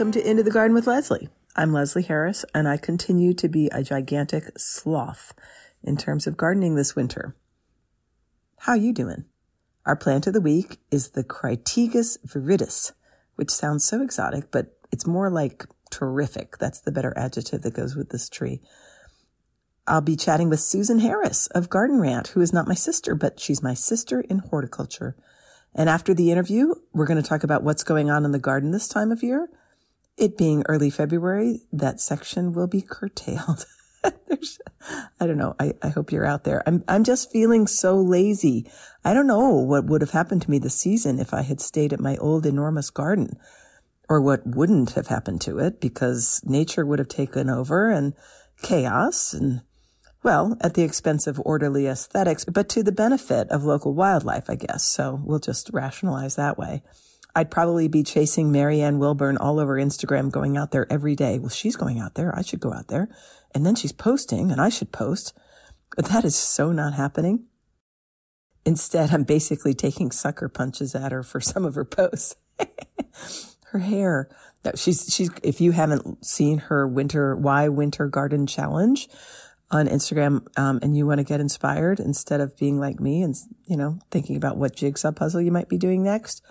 Welcome to Into the Garden with Leslie. I'm Leslie Harris, and I continue to be a gigantic sloth in terms of gardening this winter. How you doing? Our plant of the week is the Crataegus viridis, which sounds so exotic, but it's more like terrific. That's the better adjective that goes with this tree. I'll be chatting with Susan Harris of Garden Rant, who is not my sister, but she's my sister in horticulture. And after the interview, we're going to talk about what's going on in the garden this time of year. It being early February, that section will be curtailed. I don't know. I, I hope you're out there. I'm, I'm just feeling so lazy. I don't know what would have happened to me this season if I had stayed at my old enormous garden or what wouldn't have happened to it because nature would have taken over and chaos and well, at the expense of orderly aesthetics, but to the benefit of local wildlife, I guess. So we'll just rationalize that way. I'd probably be chasing Marianne Wilburn all over Instagram, going out there every day. Well, she's going out there. I should go out there. And then she's posting and I should post. But that is so not happening. Instead, I'm basically taking sucker punches at her for some of her posts. her hair. She's, she's, if you haven't seen her winter, why winter garden challenge, on Instagram um, and you want to get inspired instead of being like me and, you know, thinking about what jigsaw puzzle you might be doing next,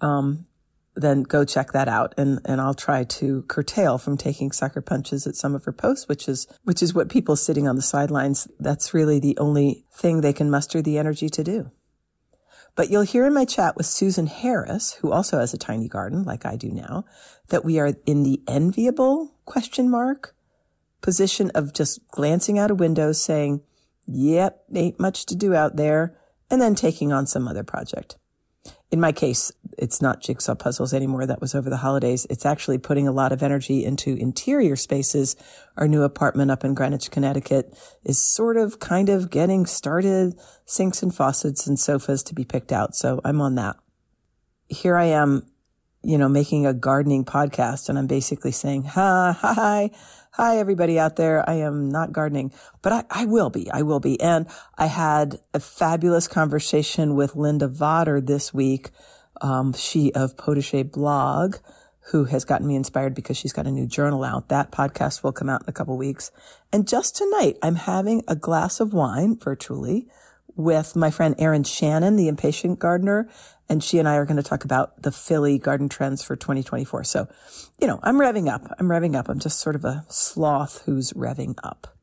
um, then go check that out. And, and I'll try to curtail from taking sucker punches at some of her posts, which is, which is what people sitting on the sidelines, that's really the only thing they can muster the energy to do. But you'll hear in my chat with Susan Harris, who also has a tiny garden like I do now, that we are in the enviable question mark position of just glancing out a window saying, yep, ain't much to do out there, and then taking on some other project. In my case, it's not jigsaw puzzles anymore. That was over the holidays. It's actually putting a lot of energy into interior spaces. Our new apartment up in Greenwich, Connecticut is sort of kind of getting started. Sinks and faucets and sofas to be picked out. So I'm on that. Here I am, you know, making a gardening podcast and I'm basically saying, hi, hi, Hi, everybody out there. I am not gardening, but I, I, will be. I will be. And I had a fabulous conversation with Linda Vodder this week. Um, she of Potager blog, who has gotten me inspired because she's got a new journal out. That podcast will come out in a couple weeks. And just tonight, I'm having a glass of wine virtually with my friend Erin Schanen, the impatient gardener, and she and I are going to talk about the Philly garden trends for 2024. So, you know, I'm revving up. I'm revving up. I'm just sort of a sloth who's revving up.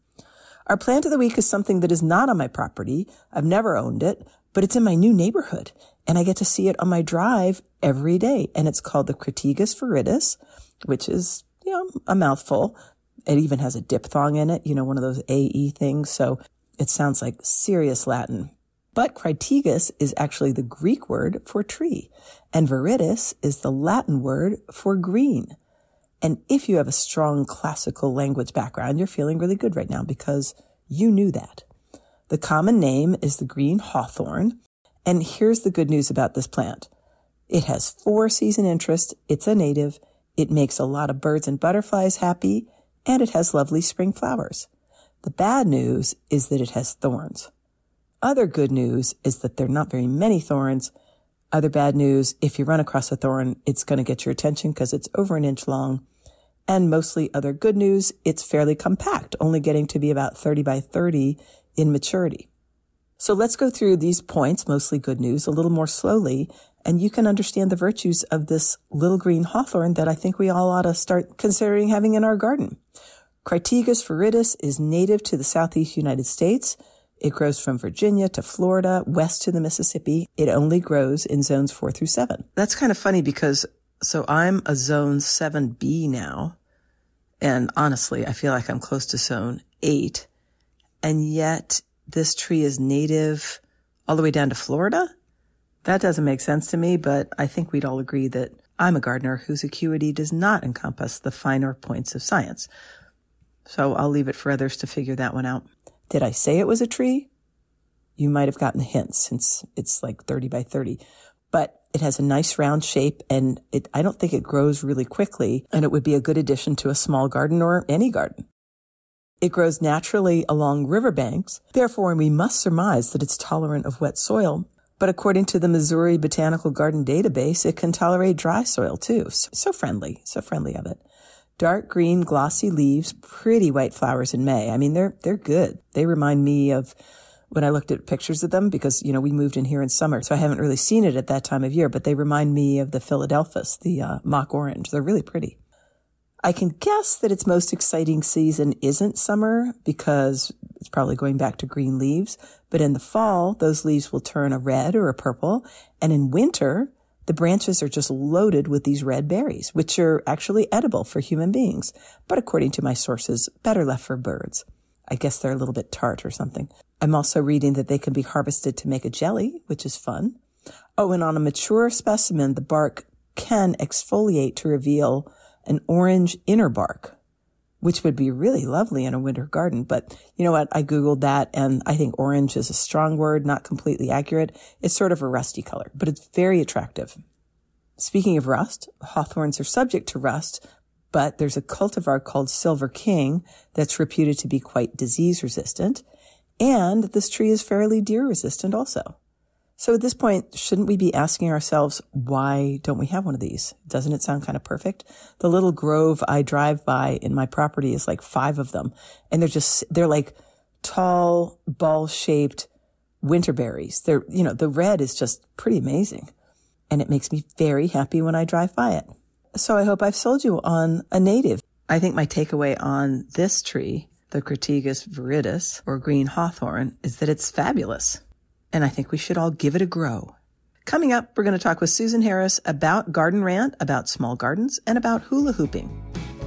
Our plant of the week is something that is not on my property. I've never owned it, but it's in my new neighborhood and I get to see it on my drive every day. And it's called the Crataegus viridis, which is, you know, a mouthful. It even has a diphthong in it, you know, one of those AE things. So it sounds like serious Latin. But Crataegus is actually the Greek word for tree, and viridis is the Latin word for green. And if you have a strong classical language background, you're feeling really good right now because you knew that. The common name is the green hawthorn. And here's the good news about this plant. It has four season interest. It's a native. It makes a lot of birds and butterflies happy and it has lovely spring flowers. The bad news is that it has thorns. Other good news is that there are not very many thorns. Other bad news, if you run across a thorn, it's going to get your attention because it's over an inch long. And mostly other good news, it's fairly compact, only getting to be about 30 by 30 in maturity. So let's go through these points, mostly good news, a little more slowly, and you can understand the virtues of this little green hawthorn that I think we all ought to start considering having in our garden. Crataegus viridis is native to the southeast United States. It grows from Virginia to Florida, west to the Mississippi. It only grows in zones four through seven. That's kind of funny because so I'm a zone 7B now. And honestly, I feel like I'm close to zone eight. And yet this tree is native all the way down to Florida. That doesn't make sense to me, but I think we'd all agree that I'm a gardener whose acuity does not encompass the finer points of science. So I'll leave it for others to figure that one out. Did I say it was a tree? You might have gotten the hint since it's like 30 by 30, but it has a nice round shape and it, I don't think it grows really quickly and it would be a good addition to a small garden or any garden. It grows naturally along riverbanks. Therefore, we must surmise that it's tolerant of wet soil. But according to the Missouri Botanical Garden database, it can tolerate dry soil too. So friendly, so friendly of it. Dark green, glossy leaves, pretty white flowers in May. I mean, they're, they're good. They remind me of when I looked at pictures of them because, you know, we moved in here in summer. So I haven't really seen it at that time of year, but they remind me of the Philadelphus, the uh, mock orange. They're really pretty. I can guess that its most exciting season isn't summer because it's probably going back to green leaves. But in the fall, those leaves will turn a red or a purple. And in winter, the branches are just loaded with these red berries, which are actually edible for human beings. But according to my sources, better left for birds. I guess they're a little bit tart or something. I'm also reading that they can be harvested to make a jelly, which is fun. Oh, and on a mature specimen, the bark can exfoliate to reveal an orange inner bark, which would be really lovely in a winter garden. But you know what? I Googled that and I think orange is a strong word, not completely accurate. It's sort of a rusty color, but it's very attractive. Speaking of rust, hawthorns are subject to rust, but there's a cultivar called Silver King that's reputed to be quite disease resistant. And this tree is fairly deer resistant also. So at this point, shouldn't we be asking ourselves, why don't we have one of these? Doesn't it sound kind of perfect? The little grove I drive by in my property is like five of them. And they're just, they're like tall, ball shaped winter berries. They're, you know, the red is just pretty amazing. And it makes me very happy when I drive by it. So I hope I've sold you on a native. I think my takeaway on this tree the Crataegus viridis or green hawthorn is that it's fabulous. And I think we should all give it a grow. Coming up, we're going to talk with Susan Harris about Garden Rant, about small gardens, and about hula hooping.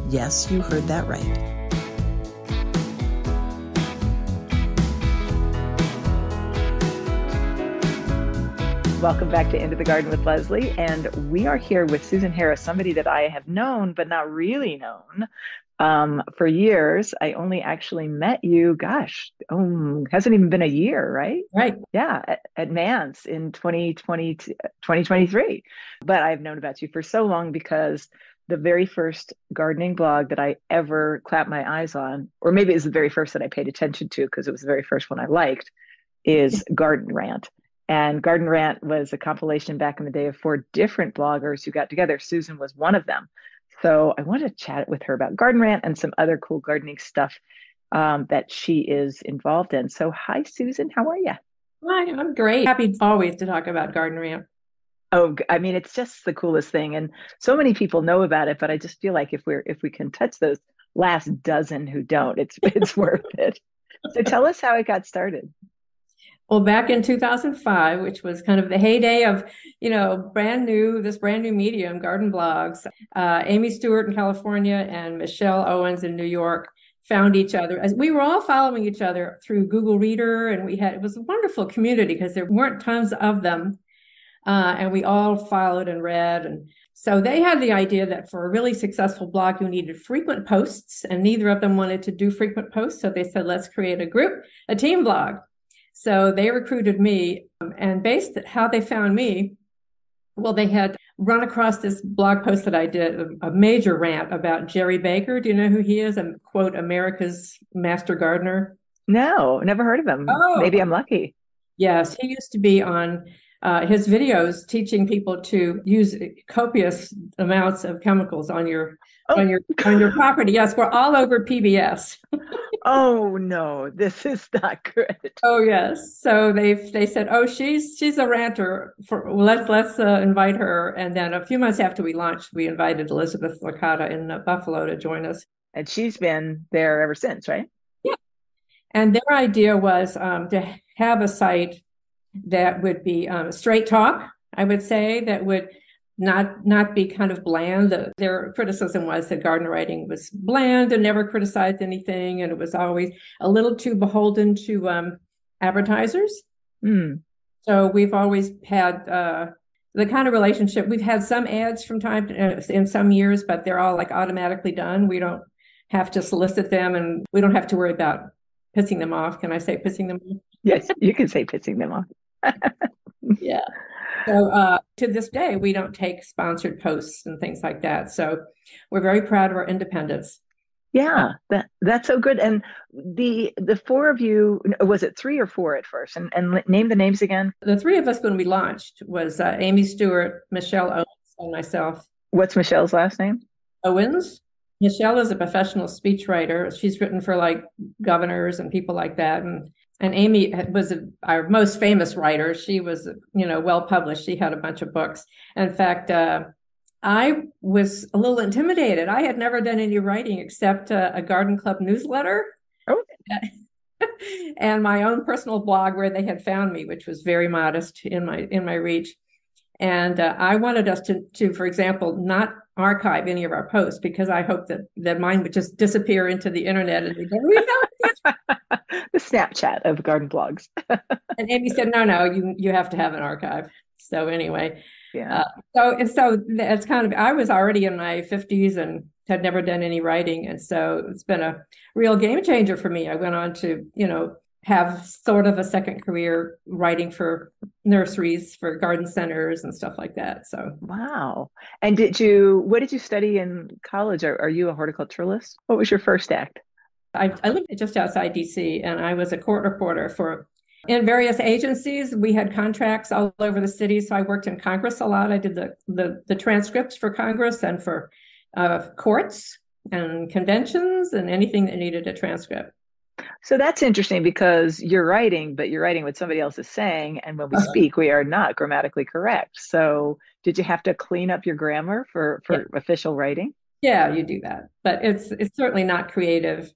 Yes, you heard that right. Welcome back to Into the Garden with Leslie. And we are here with Susan Harris, somebody that I have known, but not really known um, for years. I only actually met you, gosh, um, hasn't even been a year, right? Right. Yeah, at, at MANTS in 2020, 2023. But I've known about you for so long because the very first gardening blog that I ever clapped my eyes on, or maybe it was the very first that I paid attention to because it was the very first one I liked, is Garden Rant. And Garden Rant was a compilation back in the day of four different bloggers who got together. Susan was one of them. So I want to chat with her about Garden Rant and some other cool gardening stuff um, that she is involved in. So, hi, Susan. How are you? Hi, I'm great. Happy always to talk about Garden Rant. Oh, I mean, it's just the coolest thing, and so many people know about it. But I just feel like if we're if we can touch those last dozen who don't, it's it's worth it. So, tell us how it got started. Well, back in 2005, which was kind of the heyday of, you know, brand new, this brand new medium, garden blogs, uh, Amy Stewart in California and Michele Owens in New York found each other as we were all following each other through Google Reader. And we had, it was a wonderful community because there weren't tons of them. Uh, and we all followed and read. And so they had the idea that for a really successful blog, you needed frequent posts, and neither of them wanted to do frequent posts. So they said, let's create a group, a team blog. So they recruited me and based how they found me, well, they had run across this blog post that I did, a, major rant about Jerry Baker. Do you know who he is? A quote, America's master gardener. No, never heard of him. Oh. Maybe I'm lucky. Yes, he used to be on uh, his videos teaching people to use copious amounts of chemicals on your oh. on your on your property. Yes, we're all over PBS. oh no, this is not good. Oh yes. So they they said, oh, she's she's a ranter. For let's let's uh, invite her. And then a few months after we launched, we invited Elizabeth Licata in uh, Buffalo to join us. And she's been there ever since, right? Yeah. And their idea was um, to have a site that would be um, straight talk. I would say that would not not be kind of bland. The, their criticism was that garden writing was bland and never criticized anything, and it was always a little too beholden to um, advertisers. Mm. So we've always had uh, the kind of relationship. We've had some ads from time to, uh, in some years, but they're all like automatically done. We don't have to solicit them, and we don't have to worry about pissing them off. Can I say pissing them off? yes, you can say pissing them off. yeah. So uh, to this day, we don't take sponsored posts and things like that. So we're very proud of our independence. Yeah, that that's so good. And the the four of you was it three or four at first? And and name the names again. The three of us when we launched was uh, Amy Stewart, Michele Owens, and myself. What's Michele's last name? Owens. Michelle is a professional speechwriter. She's written for like governors and people like that. And and Amy was a, our most famous writer. She was, you know, well published. She had a bunch of books. In fact, uh, I was a little intimidated. I had never done any writing except uh, a garden club newsletter. Oh. and my own personal blog where they had found me, which was very modest in my in my reach. And uh, I wanted us to, to, for example, not archive any of our posts because I hoped that that mine would just disappear into the internet and we found the Snapchat of garden blogs. and Amy said, no, no, you you have to have an archive. So anyway, yeah. Uh, so and so it's kind of I was already in my 50s and had never done any writing, and so it's been a real game changer for me. I went on to you know have sort of a second career writing for nurseries for garden centers and stuff like that so wow and did you what did you study in college are, are you a horticulturalist what was your first act I, I lived just outside dc and i was a court reporter for in various agencies. We had contracts all over the city, so I worked in Congress a lot. I did the the, the transcripts for Congress and for uh, courts and conventions and anything that needed a transcript. So that's interesting because you're writing, but you're writing what somebody else is saying, and when we uh-huh. speak, we are not grammatically correct. So did you have to clean up your grammar for for yeah. official writing? Yeah, you do that, but it's it's certainly not creative,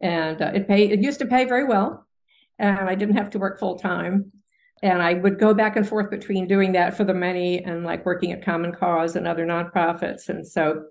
and uh, it pay it used to pay very well and I didn't have to work full time. And I would go back and forth between doing that for the money and like working at Common Cause and other nonprofits. And so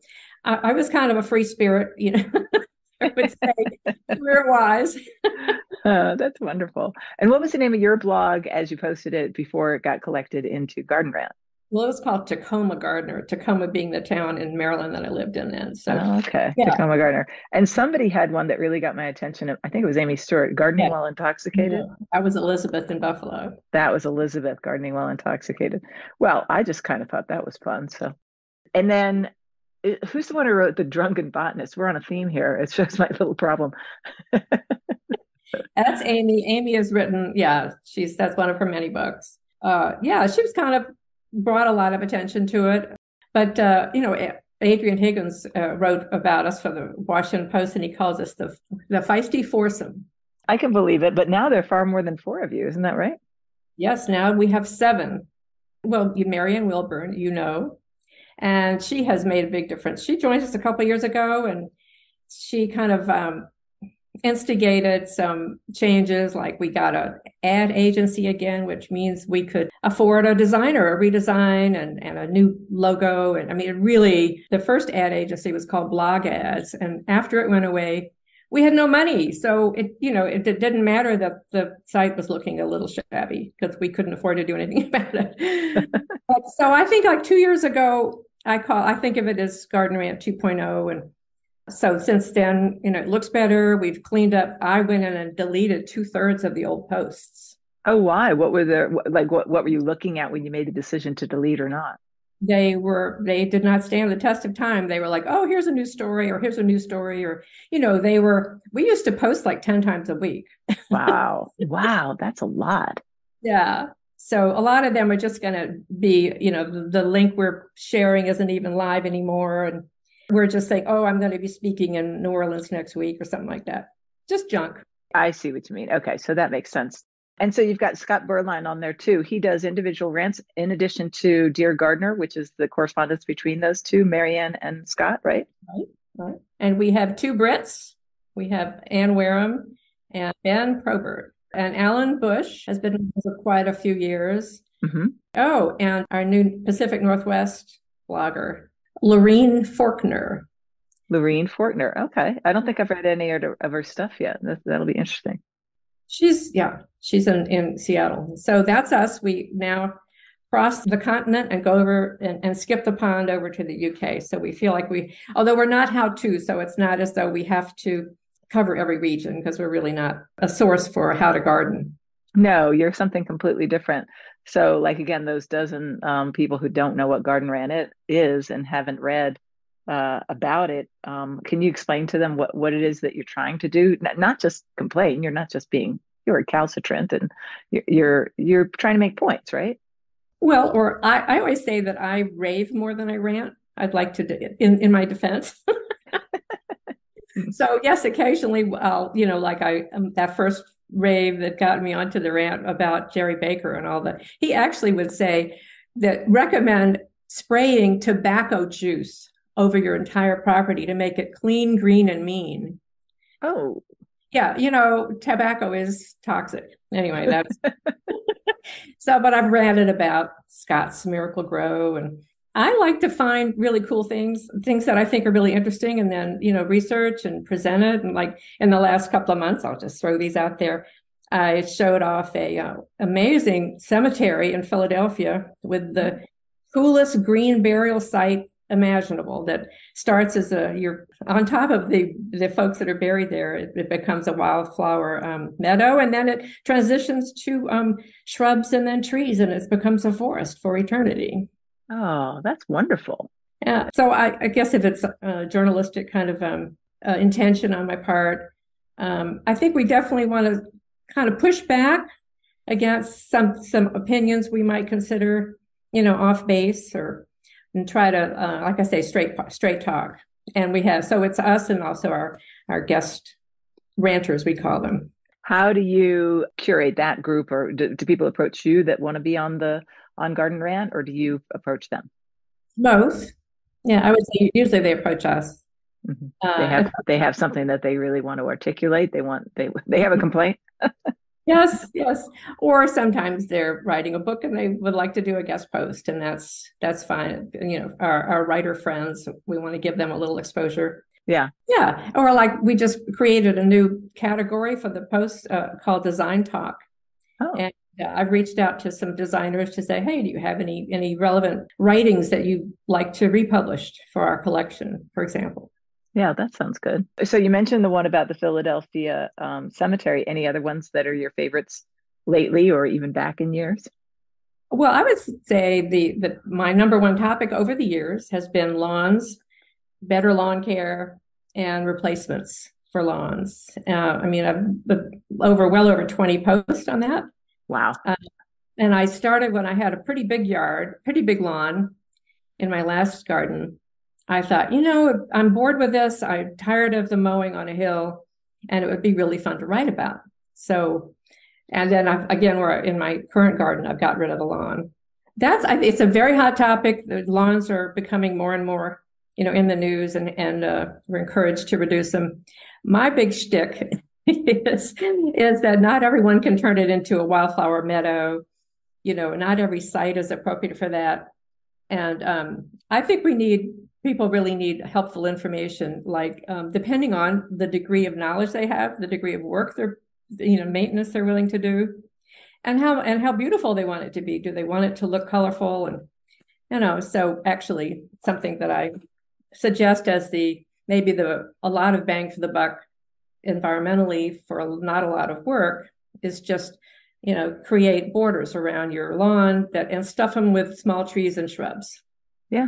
I, I was kind of a free spirit, you know, I would say career wise. oh, that's wonderful. And what was the name of your blog as you posted it before it got collected into Garden Rant? Well, it was called Tacoma Gardener, Tacoma being the town in Maryland that I lived in then. So, oh, okay, yeah. Tacoma Gardener. And somebody had one that really got my attention. I think it was Amy Stewart, Gardening yeah. While Intoxicated. Yeah. That was Elizabeth in Buffalo. That was Elizabeth, Gardening While Intoxicated. Well, I just kind of thought that was fun. So, and then eh, who's the one who wrote The Drunken Botanist? We're on a theme here. It's just my little problem. that's Amy. Amy has written, yeah, she's that's one of her many books. Uh, yeah, she was kind of brought a lot of attention to it. But, uh, you know, Adrian Higgins uh, wrote about us for the Washington Post, and he calls us the, the feisty foursome. I can believe it, but now there are far more than four of you, isn't that right? Yes, now we have seven. Well, Marianne Wilburn, you know, and she has made a big difference. She joined us a couple years ago, and she kind of um, instigated some changes like we got a ad agency again which means we could afford a designer a redesign and, and a new logo. And i mean really the first ad agency was called blog ads and after it went away we had no money. So it you know it, it didn't matter that the site was looking a little shabby because we couldn't afford to do anything about it. So i think like two years ago i call i think of it as garden rant 2.0 and so since then, you know, it looks better. We've cleaned up. I went in and deleted two thirds of the old posts. Oh, why? What were the like? What what were you looking at when you made the decision to delete or not? They were they did not stand the test of time. They were like, oh, here's a new story, or here's a new story, or you know, they were. We used to post like ten times a week. wow, wow, that's a lot. Yeah. So a lot of them are just going to be, you know, the, the link we're sharing isn't even live anymore, and we're just saying, oh, I'm going to be speaking in New Orleans next week or something like that. Just junk. I see what you mean. Okay, so that makes sense. And so you've got Scott Beuerlein on there too. He does individual rants in addition to Dear Gardener, which is the correspondence between those two, Marianne and Scott, right? Right. right. And we have two Brits. We have Anne Wareham and Ben Probert. And Allen Bush has been for quite a few years. Mm-hmm. Oh, and our new Pacific Northwest blogger, Lorene Forkner. Lorene Forkner. Okay. I don't think I've read any of her stuff yet. That, that'll be interesting. She's, yeah, she's in, in Seattle. So that's us. We now cross the continent and go over and, and skip the pond over to the UK. So we feel like we, although we're not how to, so it's not as though we have to cover every region because we're really not a source for how to garden. No, you're something completely different. So, like again, those dozen um, people who don't know what Garden Rant it is and haven't read uh, about it. Um, can you explain to them what, what it is that you're trying to do? Not, not just complain. You're not just being you're recalcitrant, and you're, you're you're trying to make points, right? Well, or I, I always say that I rave more than I rant. I'd like to, do, in in my defense. so yes, occasionally I'll, you know, like I um, that first rave that got me onto the rant about Jerry Baker and all that. He actually would say that recommend spraying tobacco juice over your entire property to make it clean, green, and mean. Oh. Yeah, you know, tobacco is toxic. Anyway, that's so, but I've ranted about Scott's Miracle-Gro and I like to find really cool things, things that I think are really interesting, and then you know research and present it. And like in the last couple of months, I'll just throw these out there. I showed off a uh, amazing cemetery in Philadelphia with the coolest green burial site imaginable. That starts as a you're on top of the the folks that are buried there. It, it becomes a wildflower um, meadow, and then it transitions to um, shrubs and then trees, and it becomes a forest for eternity. Oh, that's wonderful. Yeah. So I, I guess if it's a journalistic kind of um, uh, intention on my part, um, I think we definitely want to kind of push back against some some opinions we might consider, you know, off base or and try to, uh, like I say, straight straight talk. And we have so it's us and also our our guest ranters we call them. How do you curate that group, or do, do people approach you that want to be on the on Garden Rant, or do you approach them? Both. Yeah, I would say usually they approach us. Mm-hmm. Uh, they have they have something that they really want to articulate. They want they they have a complaint. yes, yes. Or sometimes they're writing a book and they would like to do a guest post, and that's that's fine. You know, our our writer friends, we want to give them a little exposure. Yeah, yeah. Or like we just created a new category for the post uh, called Design Talk. Oh. And I've reached out to some designers to say, hey, do you have any any relevant writings that you'd like to republish for our collection, for example? Yeah, that sounds good. So you mentioned the one about the Philadelphia um, cemetery. Any other ones that are your favorites lately, or even back in years? Well, I would say the, the my number one topic over the years has been lawns, better lawn care, and replacements for lawns. Uh, I mean, I've over well over twenty posts on that. Wow. Uh, and I started when I had a pretty big yard, pretty big lawn in my last garden. I thought, you know, I'm bored with this. I'm tired of the mowing on a hill, and it would be really fun to write about. So, and then I've, again, we're in my current garden. I've got rid of the lawn. That's it's a very hot topic. The lawns are becoming more and more, you know, in the news, and and uh, we're encouraged to reduce them. My big shtick is, is that not everyone can turn it into a wildflower meadow. You know, not every site is appropriate for that. And um, I think we need people really need helpful information, like um, depending on the degree of knowledge they have, the degree of work they're, you know, maintenance they're willing to do, and how and how beautiful they want it to be. Do they want it to look colorful and you know? So actually, something that I suggest as the maybe the a lot of bang for the buck environmentally for not a lot of work is just you know create borders around your lawn that and stuff them with small trees and shrubs. Yeah.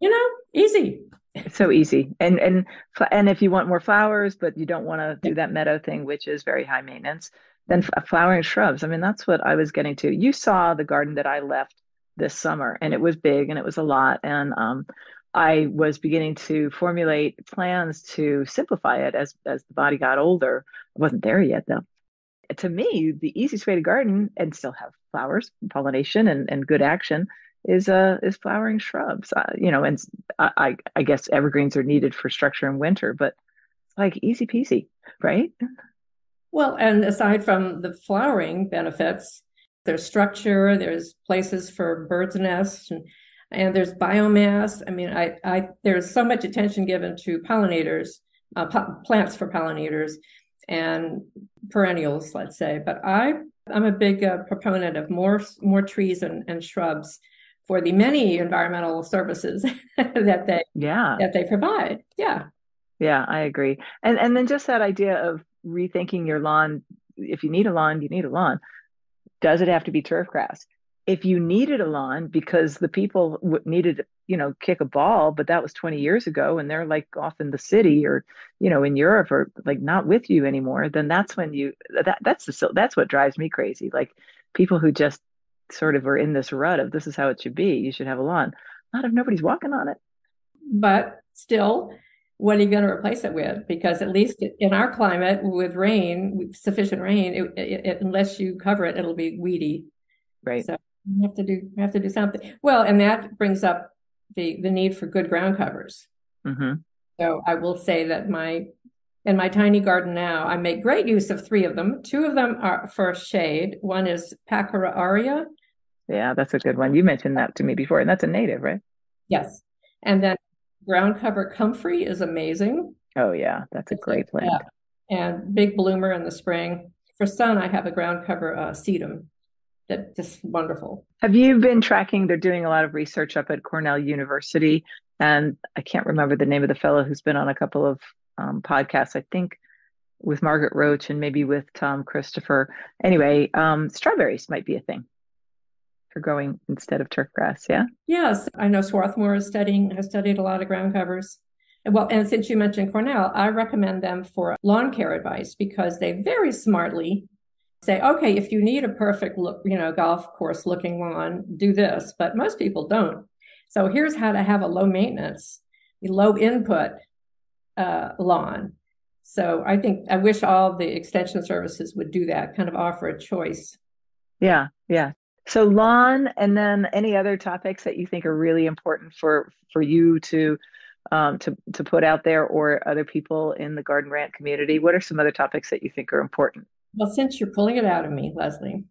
You know easy. It's so easy. And and and if you want more flowers but you don't want to do that meadow thing which is very high maintenance then flowering shrubs. I mean that's what i was getting to. You saw the garden that i left this summer and it was big and it was a lot and um I was beginning to formulate plans to simplify it as as the body got older. I wasn't there yet though. To me, the easiest way to garden and still have flowers, pollination, and, and good action is uh is flowering shrubs. Uh, you know, and I I guess evergreens are needed for structure in winter, but it's like easy peasy, right? Well, and aside from the flowering benefits, there's structure, there's places for birds' nests and and there's biomass. I mean, I, I there's so much attention given to pollinators, uh, po- plants for pollinators, and perennials, let's say. But I I'm a big uh, proponent of more more trees and, and shrubs for the many environmental services that they yeah that they provide. Yeah. Yeah, I agree. And and then just that idea of rethinking your lawn. If you need a lawn, you need a lawn. Does it have to be turf grass? If you needed a lawn because the people needed you know kick a ball but that was 20 years ago and they're like off in the city or you know in europe or like not with you anymore then that's when you that that's the that's what drives me crazy. Like people who just sort of are in this rut of this is how it should be. You should have a lawn. Not if nobody's walking on it. But still what are you going to replace it with? Because at least in our climate with rain with sufficient rain it, it, it, unless you cover it it'll be weedy. Right. So you have to do you have to do something. Well and that brings up the the need for good ground covers. Mm-hmm. so i will say that my in my tiny garden now i make great use of three of them. Two of them are for shade. One is Packera aurea yeah that's a good one. You mentioned that to me before and that's a native right? Yes. And then ground cover comfrey is amazing. Oh yeah that's a great plant and big bloomer in the spring. For sun i have a ground cover uh, sedum that just wonderful. Have you been tracking? They're doing a lot of research up at Cornell University, and I can't remember the name of the fellow who's been on a couple of um, podcasts. I think with Margaret Roach and maybe with Tom Christopher. Anyway, um, strawberries might be a thing for growing instead of turf grass. Yeah. Yes, I know Swarthmore is studying has studied a lot of ground covers. Well, and since you mentioned Cornell, I recommend them for lawn care advice because they very smartly say, okay, if you need a perfect look, you know, golf course looking lawn, do this. But most people don't. So here's how to have a low maintenance, low input uh, lawn. So I think I wish all the extension services would do that, kind of offer a choice. Yeah, yeah. So lawn, and then any other topics that you think are really important for for you to um, to to put out there, or other people in the garden rant community. What are some other topics that you think are important? Well, since you're pulling it out of me, Leslie,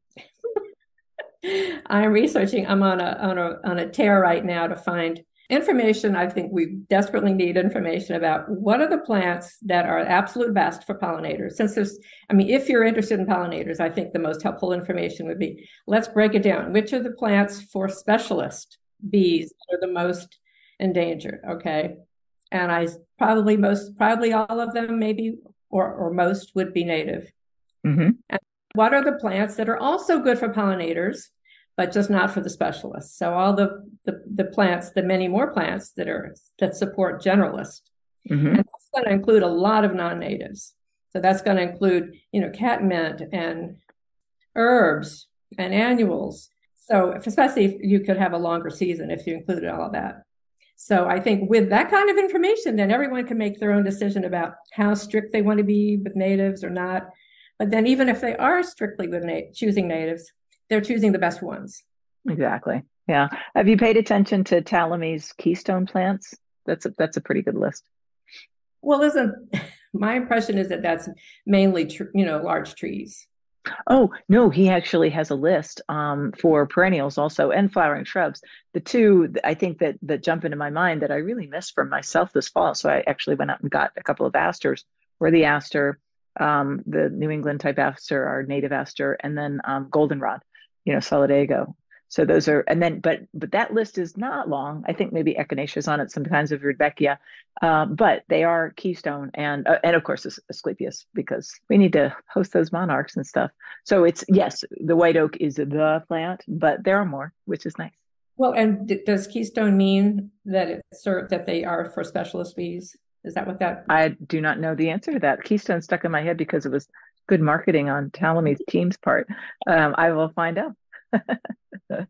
I'm researching. I'm on a on a on a tear right now to find information. I think we desperately need information about what are the plants that are absolute best for pollinators. Since there's, I mean, if you're interested in pollinators, I think the most helpful information would be let's break it down. Which are the plants for specialist bees that are the most endangered? Okay, and I probably most probably all of them, maybe or or most would be native. Mm-hmm. And what are the plants that are also good for pollinators, but just not for the specialists? So all the the, the plants, the many more plants that are that support generalists, mm-hmm. and that's going to include a lot of non-natives. So that's going to include, you know, catmint and herbs and annuals. So especially if you could have a longer season if you included all of that. So I think with that kind of information, then everyone can make their own decision about how strict they want to be with natives or not. But then, even if they are strictly with na- choosing natives, they're choosing the best ones. Exactly. Yeah. Have you paid attention to Tallamy's keystone plants? That's a, that's a pretty good list. Well, isn't my impression is that that's mainly tr- you know large trees. Oh no, he actually has a list um, for perennials also and flowering shrubs. The two I think that that jump into my mind that I really missed from myself this fall. So I actually went out and got a couple of asters. Were the aster um, the New England type aster, our native aster, and then um, goldenrod, you know, solidago. So those are, and then, but but that list is not long. I think maybe echinaceas on it, some kinds of rudbeckia, uh, but they are keystone, and uh, and of course Asclepias because we need to host those monarchs and stuff. So it's yes, the white oak is the plant, but there are more, which is nice. Well, and d- does keystone mean that it's that they are for specialist bees? Is that what that? I do not know the answer to that. Keystone stuck in my head because it was good marketing on Tallamy's team's part. Um, I will find out.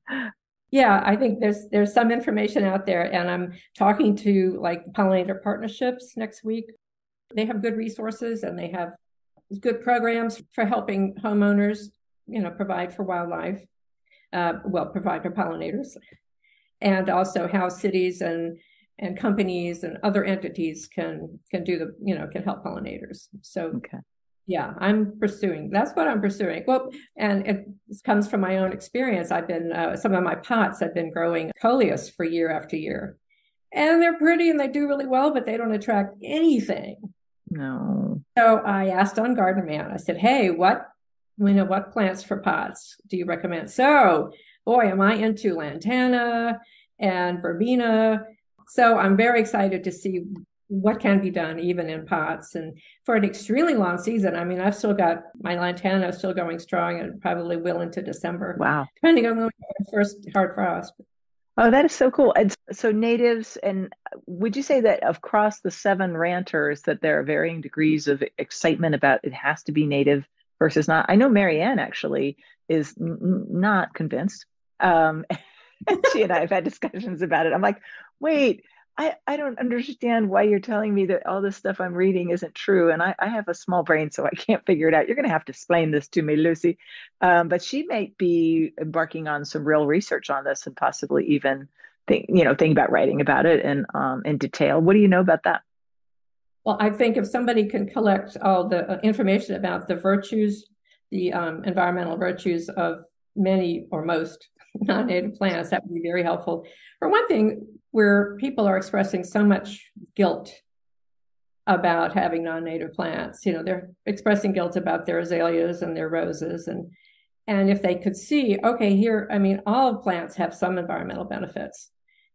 yeah, I think there's there's some information out there, and I'm talking to like pollinator partnerships next week. They have good resources and they have good programs for helping homeowners, you know, provide for wildlife, uh, well, provide for pollinators, and also how cities and and companies and other entities can can do the you know can help pollinators. So okay. yeah i'm pursuing that's what i'm pursuing. Well and it comes from my own experience. I've been uh, some of my pots i've been growing coleus for year after year. And they're pretty and they do really well but they don't attract anything. No. So i asked on garden man i said hey what you know what plants for pots do you recommend? So boy am i into lantana and verbena so I'm very excited to see what can be done even in pots and for an extremely long season. I mean i've still got my lantana still going strong and probably will into december wow. depending on the first hard frost. Oh that is so cool. And so natives and would you say that across the seven ranters that there are varying degrees of excitement about it has to be native versus not? I know marianne actually is n- not convinced. Um, she and i have had discussions about it. I'm like wait I, I don't understand why you're telling me that all this stuff I'm reading isn't true. And I, I have a small brain, so I can't figure it out. You're going to have to explain this to me, Lucy. Um, but she might be embarking on some real research on this and possibly even think, you know, think about writing about it in, um, in detail. What do you know about that? Well, I think if somebody can collect all the uh, information about the virtues, the um, environmental virtues of many or most non-native plants, that would be very helpful. For one thing, where people are expressing so much guilt about having non-native plants, you know, they're expressing guilt about their azaleas and their roses and and if they could see, okay, here, I mean, all plants have some environmental benefits.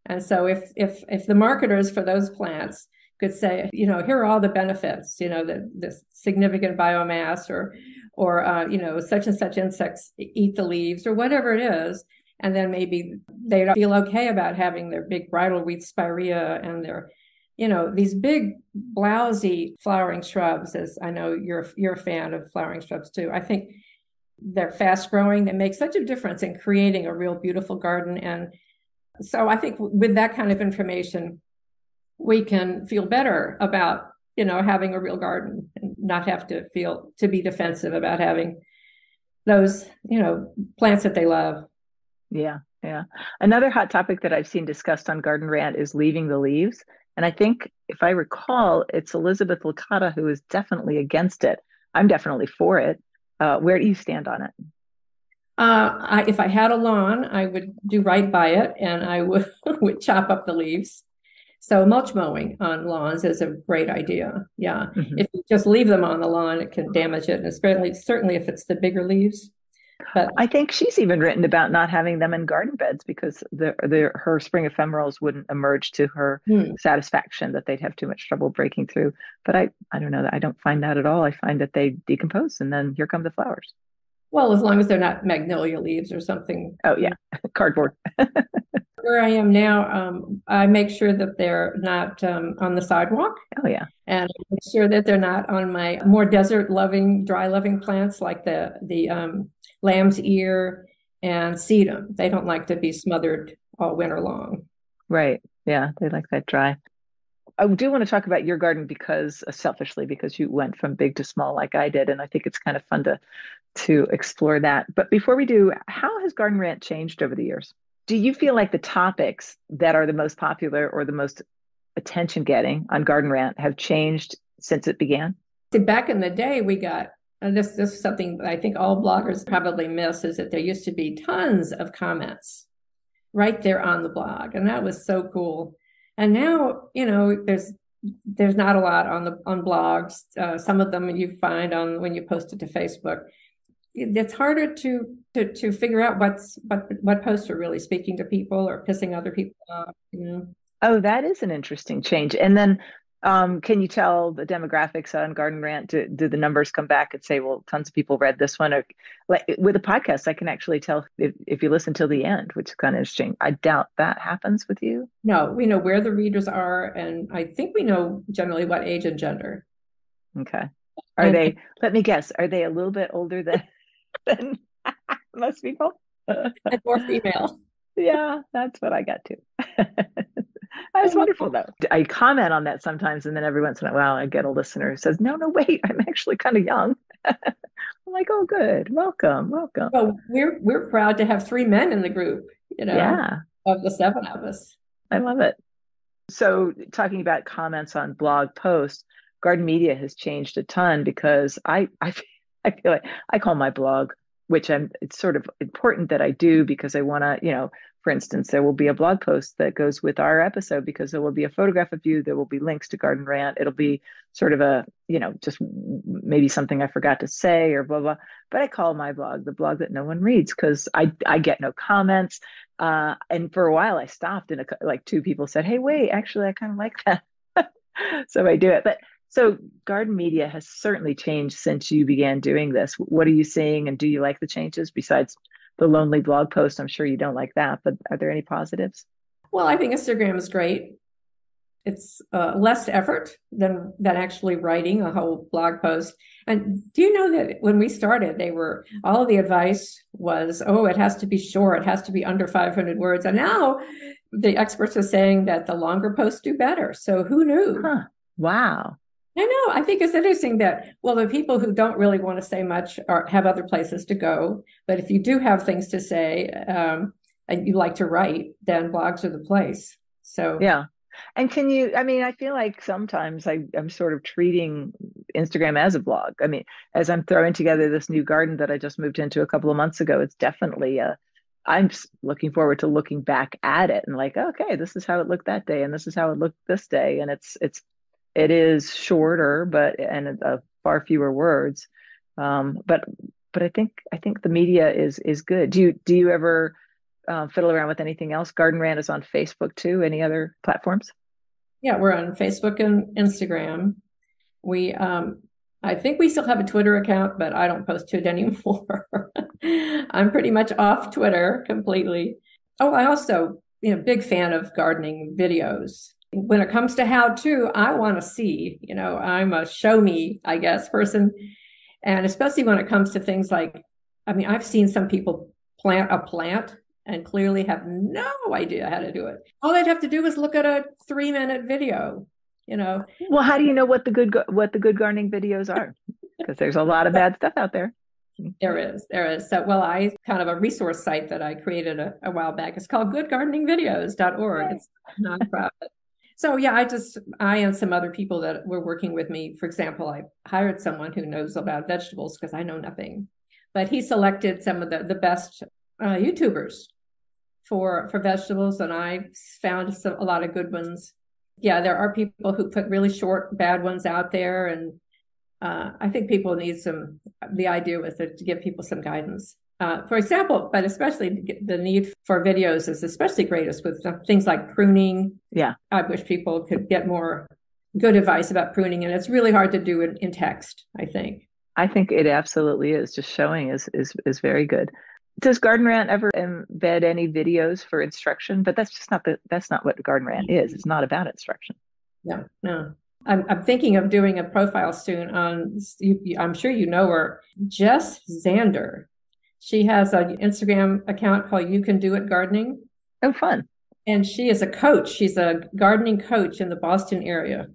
And so if if if the marketers for those plants could say, you know, here are all the benefits, you know, the this significant biomass or or uh, you know, such and such insects eat the leaves or whatever it is, and then maybe they don't feel okay about having their big bridal wreath spirea and their you know these big blousy flowering shrubs as i know you're you're a fan of flowering shrubs too. I think they're fast growing. They make such a difference in creating a real beautiful garden. And so i think with that kind of information we can feel better about you know having a real garden and not have to feel to be defensive about having those you know plants that they love yeah, yeah. Another hot topic that I've seen discussed on Garden Rant is leaving the leaves. And I think, if I recall, it's Elizabeth Licata who is definitely against it. I'm definitely for it. Uh, where do you stand on it? Uh, I, if I had a lawn, I would do right by it, and I would would chop up the leaves. So mulch mowing on lawns is a great idea. Yeah, mm-hmm. if you just leave them on the lawn, it can damage it, and especially certainly if it's the bigger leaves. But I think she's even written about not having them in garden beds because the, the her spring ephemerals wouldn't emerge to her hmm. satisfaction that they'd have too much trouble breaking through. But I I don't know that I don't find that at all. I find that they decompose and then here come the flowers. Well, as long as they're not magnolia leaves or something. Oh yeah, cardboard. Where I am now, um, I make sure that they're not um, on the sidewalk. Oh yeah, and make sure that they're not on my more desert loving, dry loving plants like the the um, lamb's ear and sedum. They don't like to be smothered all winter long. Right. Yeah, they like that dry. I do want to talk about your garden because uh, selfishly because you went from big to small like I did and I think it's kind of fun to to explore that. But before we do, how has Garden Rant changed over the years? Do you feel like the topics that are the most popular or the most attention getting on Garden Rant have changed since it began? See, Back in the day, we got and this, this is something I think all bloggers probably miss is that there used to be tons of comments right there on the blog. And that was so cool. And now, you know, there's there's not a lot on the on blogs. Uh, some of them you find on when you post it to Facebook. It's harder to to to figure out what's what what posts are really speaking to people or pissing other people off. You know. Oh, that is an interesting change. And then um, can you tell the demographics on Garden Rant? Do, do, the numbers come back and say, well, tons of people read this one? Or like with a podcast, I can actually tell if, if you listen till the end, which is kind of interesting. I doubt that happens with you. No, we know where the readers are, and I think we know generally what age and gender. Okay. Are and, they? Let me guess. Are they a little bit older than than most people? and more female. yeah, that's what I got too. was wonderful though. I comment on that sometimes, and then every once in a while I get a listener who says, No, no, wait, I'm actually kind of young. I'm like, oh good. Welcome, welcome. Well, we're we're proud to have three men in the group, you know, yeah. of the seven of us. I love it. So talking about comments on blog posts, Garden Media has changed a ton because I I I feel like I call my blog which I'm it's sort of important that I do because I want to, you know, for instance, there will be a blog post that goes with our episode because there will be a photograph of you. There will be links to Garden Rant. It'll be sort of a, you know, just maybe something I forgot to say or blah, blah. But I call my blog the blog that no one reads because I, I get no comments. Uh, and for a while I stopped and like two people said, Hey, wait, actually, I kind of like that. so I do it. But so garden media has certainly changed since you began doing this. What are you seeing and do you like the changes besides the lonely blog post? I'm sure you don't like that, but are there any positives? Well, I think Instagram is great. It's uh, less effort than than actually writing a whole blog post. And do you know that when we started, they were all the advice was, oh, it has to be short, it has to be under 500 words. And now the experts are saying that the longer posts do better. So who knew? Huh. Wow. I know. I think it's interesting that well, the people who don't really want to say much are have other places to go. But if you do have things to say um, and you like to write, then blogs are the place. So yeah. And can you? I mean, I feel like sometimes I, I'm sort of treating Instagram as a blog. I mean, as I'm throwing together this new garden that I just moved into a couple of months ago, it's definitely a. I'm looking forward to looking back at it and like, okay, this is how it looked that day, and this is how it looked this day, and it's it's it is shorter, but and far fewer words. Um, but but I think I think the media is is good. Do you do you ever uh, fiddle around with anything else? Garden Rant is on Facebook too. Any other platforms? Yeah, we're on Facebook and Instagram. We um, I think we still have a Twitter account, but I don't post to it anymore. I'm pretty much off Twitter completely. Oh, I also, you know, big fan of gardening videos when it comes to how to, I want to see, you know, I'm a show me, I guess, person. And especially when it comes to things like, I mean, I've seen some people plant a plant and clearly have no idea how to do it. All they'd have to do is look at a three minute video, you know. Well, how do you know what the good, what the good gardening videos are? Because there's a lot of bad stuff out there. There is, there is. So, well, I kind of a resource site that I created a, a while back. It's called goodgardeningvideos.org. It's a nonprofit. So yeah, I just I and some other people that were working with me. For example, I hired someone who knows about vegetables because I know nothing, but he selected some of the the best uh, YouTubers for for vegetables, and I found some, a lot of good ones. Yeah, there are people who put really short bad ones out there, and uh, I think people need some. The idea was to, to give people some guidance. Uh, for example, but especially the need for videos is especially greatest with things like pruning. Yeah. I wish people could get more good advice about pruning, and it's really hard to do in, in text, I think. I think it absolutely is. Just showing is is is very good. Does Garden Rant ever embed any videos for instruction? But that's just not the that's not what Garden Rant is. It's not about instruction. No, no. I'm, I'm thinking of doing a profile soon on. You, I'm sure you know her, Jess Zander. She has an Instagram account called You Can Do It Gardening. Oh, fun. And she is a coach. She's a gardening coach in the Boston area.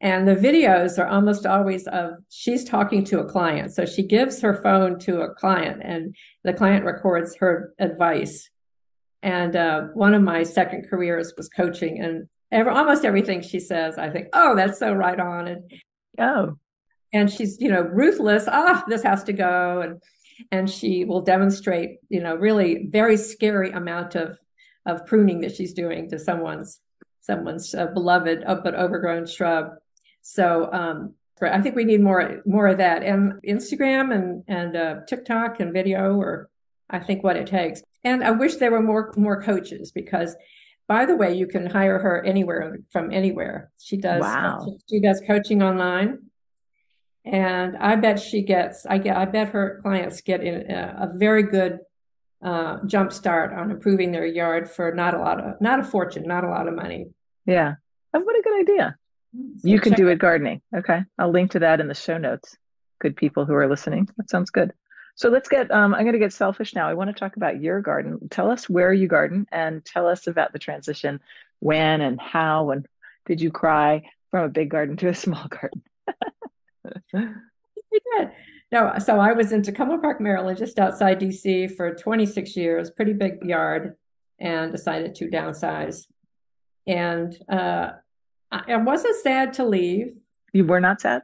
And the videos are almost always of she's talking to a client. So she gives her phone to a client and the client records her advice. And uh, one of my second careers was coaching and every, almost everything she says, I think, oh, that's so right on. And oh, and she's, you know, ruthless. Ah, oh, this has to go. And and she will demonstrate, you know, really very scary amount of of pruning that she's doing to someone's someone's uh, beloved uh, but overgrown shrub. So um, I think we need more more of that. And Instagram and and uh, TikTok and video or I think what it takes. And I wish there were more more coaches because by the way, you can hire her anywhere from anywhere. She does wow. she does coaching online and I bet she gets. I get. I bet her clients get in a, a very good uh, jump start on improving their yard for not a lot of, not a fortune, not a lot of money. Yeah, oh, what a good idea. So you can do it gardening. Okay, I'll link to that in the show notes. Good people who are listening. That sounds good. So let's get. Um, I'm going to get selfish now. I want to talk about your garden. Tell us where you garden and tell us about the transition. When and how and did you cry from a big garden to a small garden? We did. No, so I was in Takoma Park, Maryland, just outside DC for 26 years, pretty big yard, and decided to downsize. And uh, I wasn't sad to leave. You were not sad?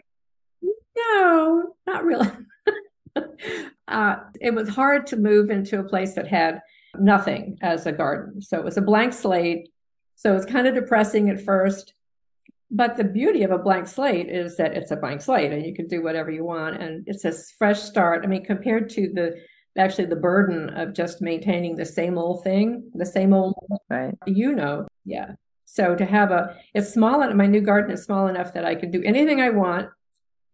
No, not really. uh, it was hard to move into a place that had nothing as a garden. So it was a blank slate. So it was kind of depressing at first but the beauty of a blank slate is that it's a blank slate and you can do whatever you want and it's a fresh start i mean compared to the actually the burden of just maintaining the same old thing the same old right you know yeah So to have a, it's small, my new garden is small enough that I can do anything I want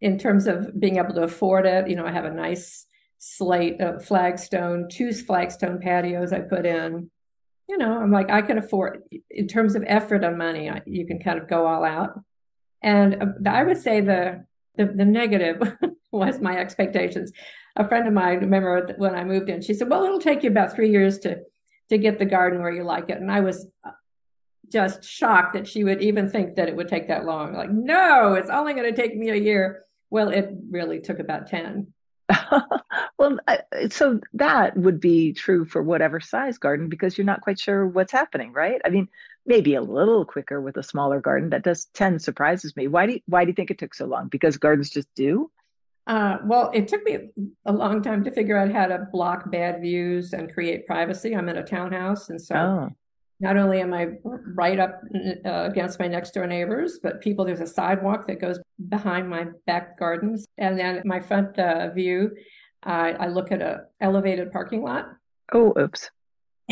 in terms of being able to afford it. You know, I have a nice slate of flagstone, two flagstone patios I put in. You know, I'm like, I can afford, in terms of effort and money, I, you can kind of go all out. And uh, I would say the, the, the negative was my expectations. A friend of mine, remember when I moved in, she said, well, it'll take you about three years to, to get the garden where you like it. And I was uh, just shocked that she would even think that it would take that long. Like, no, it's only going to take me a year. Well, it really took about 10. well, so that would be true for whatever size garden because you're not quite sure what's happening, right? I mean, maybe a little quicker with a smaller garden. That does 10 surprises me. Why do you, why do you think it took so long? Because gardens just do? Uh, well, it took me a long time to figure out how to block bad views and create privacy. I'm in a townhouse, and so oh not only am I right up uh, against my next door neighbors, but people, there's a sidewalk that goes behind my back gardens. And then my front uh, view, I, I look at a elevated parking lot. Oh, oops.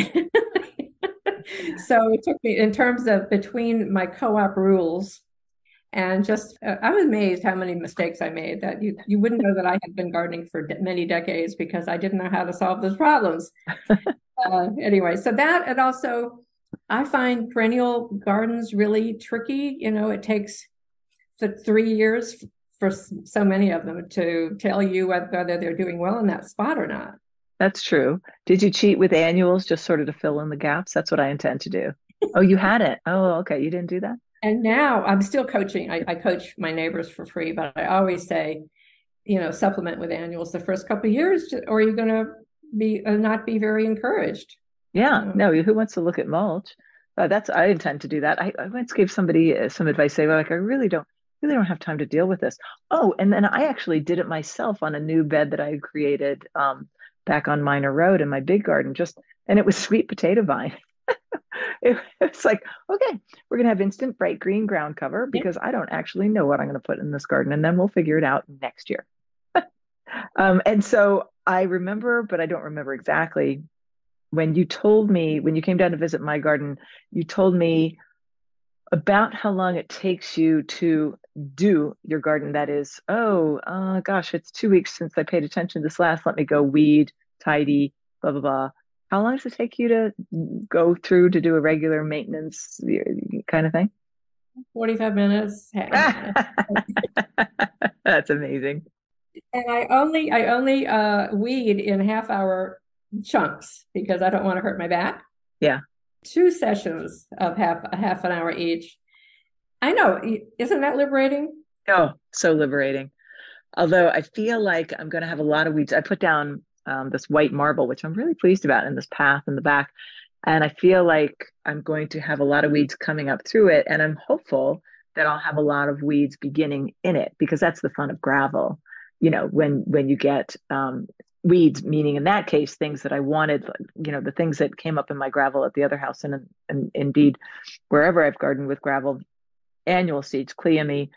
so it took me in terms of between my co-op rules and just uh, i was amazed how many mistakes i made that you you wouldn't know that i had been gardening for de- many decades because i didn't know how to solve those problems uh, anyway so that and also I find perennial gardens really tricky. You know, it takes th- three years for so many of them to tell you whether they're doing well in that spot or not. That's true. Did you cheat with annuals just sort of to fill in the gaps? That's what I intend to do. oh, you had it. Oh, okay. You didn't do that? And now I'm still coaching. I, I coach my neighbors for free, but I always say, you know, supplement with annuals the first couple years, or you're going to be uh, not be very encouraged. Yeah, no, who wants to look at mulch? Uh, that's I intend to do that. I, I once gave somebody uh, some advice. They were like, I really don't really don't have time to deal with this. Oh, and then I actually did it myself on a new bed that I had created um, back on Minor Road in my big garden. Just and it was sweet potato vine. it, it's like, okay, we're gonna have instant bright green ground cover because yeah. I don't actually know what I'm gonna put in this garden, and then we'll figure it out next year. um, and so I remember, but I don't remember exactly when you told me when you came down to visit my garden you told me about how long it takes you to do your garden. That is oh uh, gosh it's two weeks since i paid attention to this last. Let me go weed tidy blah blah blah. How long does it take you to go through to do a regular maintenance kind of thing? 45 minutes. That's amazing. And i only i only uh, weed in half hour chunks because I don't want to hurt my back. Yeah. Two sessions of half a half an hour each. I know. Isn't that liberating? Oh, so liberating. Although I feel like I'm going to have a lot of weeds. I put down um, this white marble, which I'm really pleased about in this path in the back. And I feel like I'm going to have a lot of weeds coming up through it. And I'm hopeful that I'll have a lot of weeds beginning in it because that's the fun of gravel. You know, when when you get um, weeds meaning in that case things that i wanted you know the things that came up in my gravel at the other house and, and indeed wherever i've gardened with gravel annual seeds cleome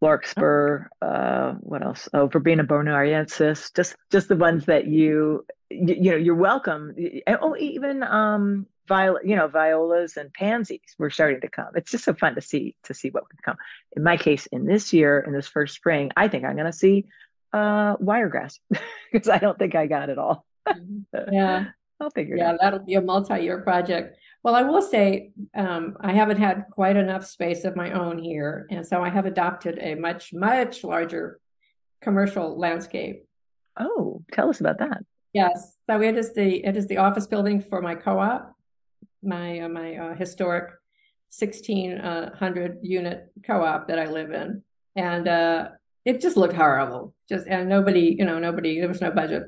larkspur uh what else? Oh verbena bonariensis just just the ones that you you, you know you're welcome. Oh even um violet you know violas and pansies were starting to come. It's just so fun to see to see what could come. In my case in this year in this first spring i think i'm going to see uh, wiregrass because I don't think I got it all. Mm-hmm. yeah. I'll figure yeah, it out. that'll be a multi-year project. Well, I will say um, I haven't had quite enough space of my own here, and so I have adopted a much much larger commercial landscape. Oh, tell us about that. Yes, so it is the it is the office building for my co-op, my uh, my uh, historic sixteen uh, unit co-op that I live in, and uh, it just looked horrible. Just and nobody, you know, nobody. There was no budget,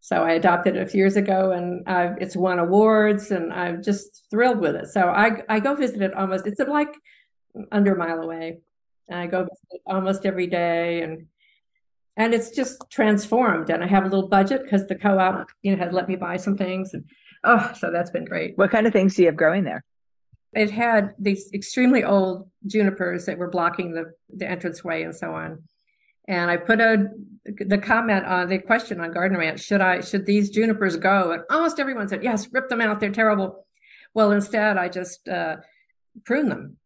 so I adopted it a few years ago, and I've, it's won awards, and I'm just thrilled with it. So I I go visit it almost. It's like under a mile away, and I go visit almost every day, and and it's just transformed. And I have a little budget because the co-op, you know, has let me buy some things, and oh, so that's been great. What kind of things do you have growing there? It had these extremely old junipers that were blocking the the entranceway and so on and I put a the comment on the question on Garden Rant: Should I should these junipers go? And almost everyone said yes, rip them out. They're terrible. Well, instead, I just uh, prune them.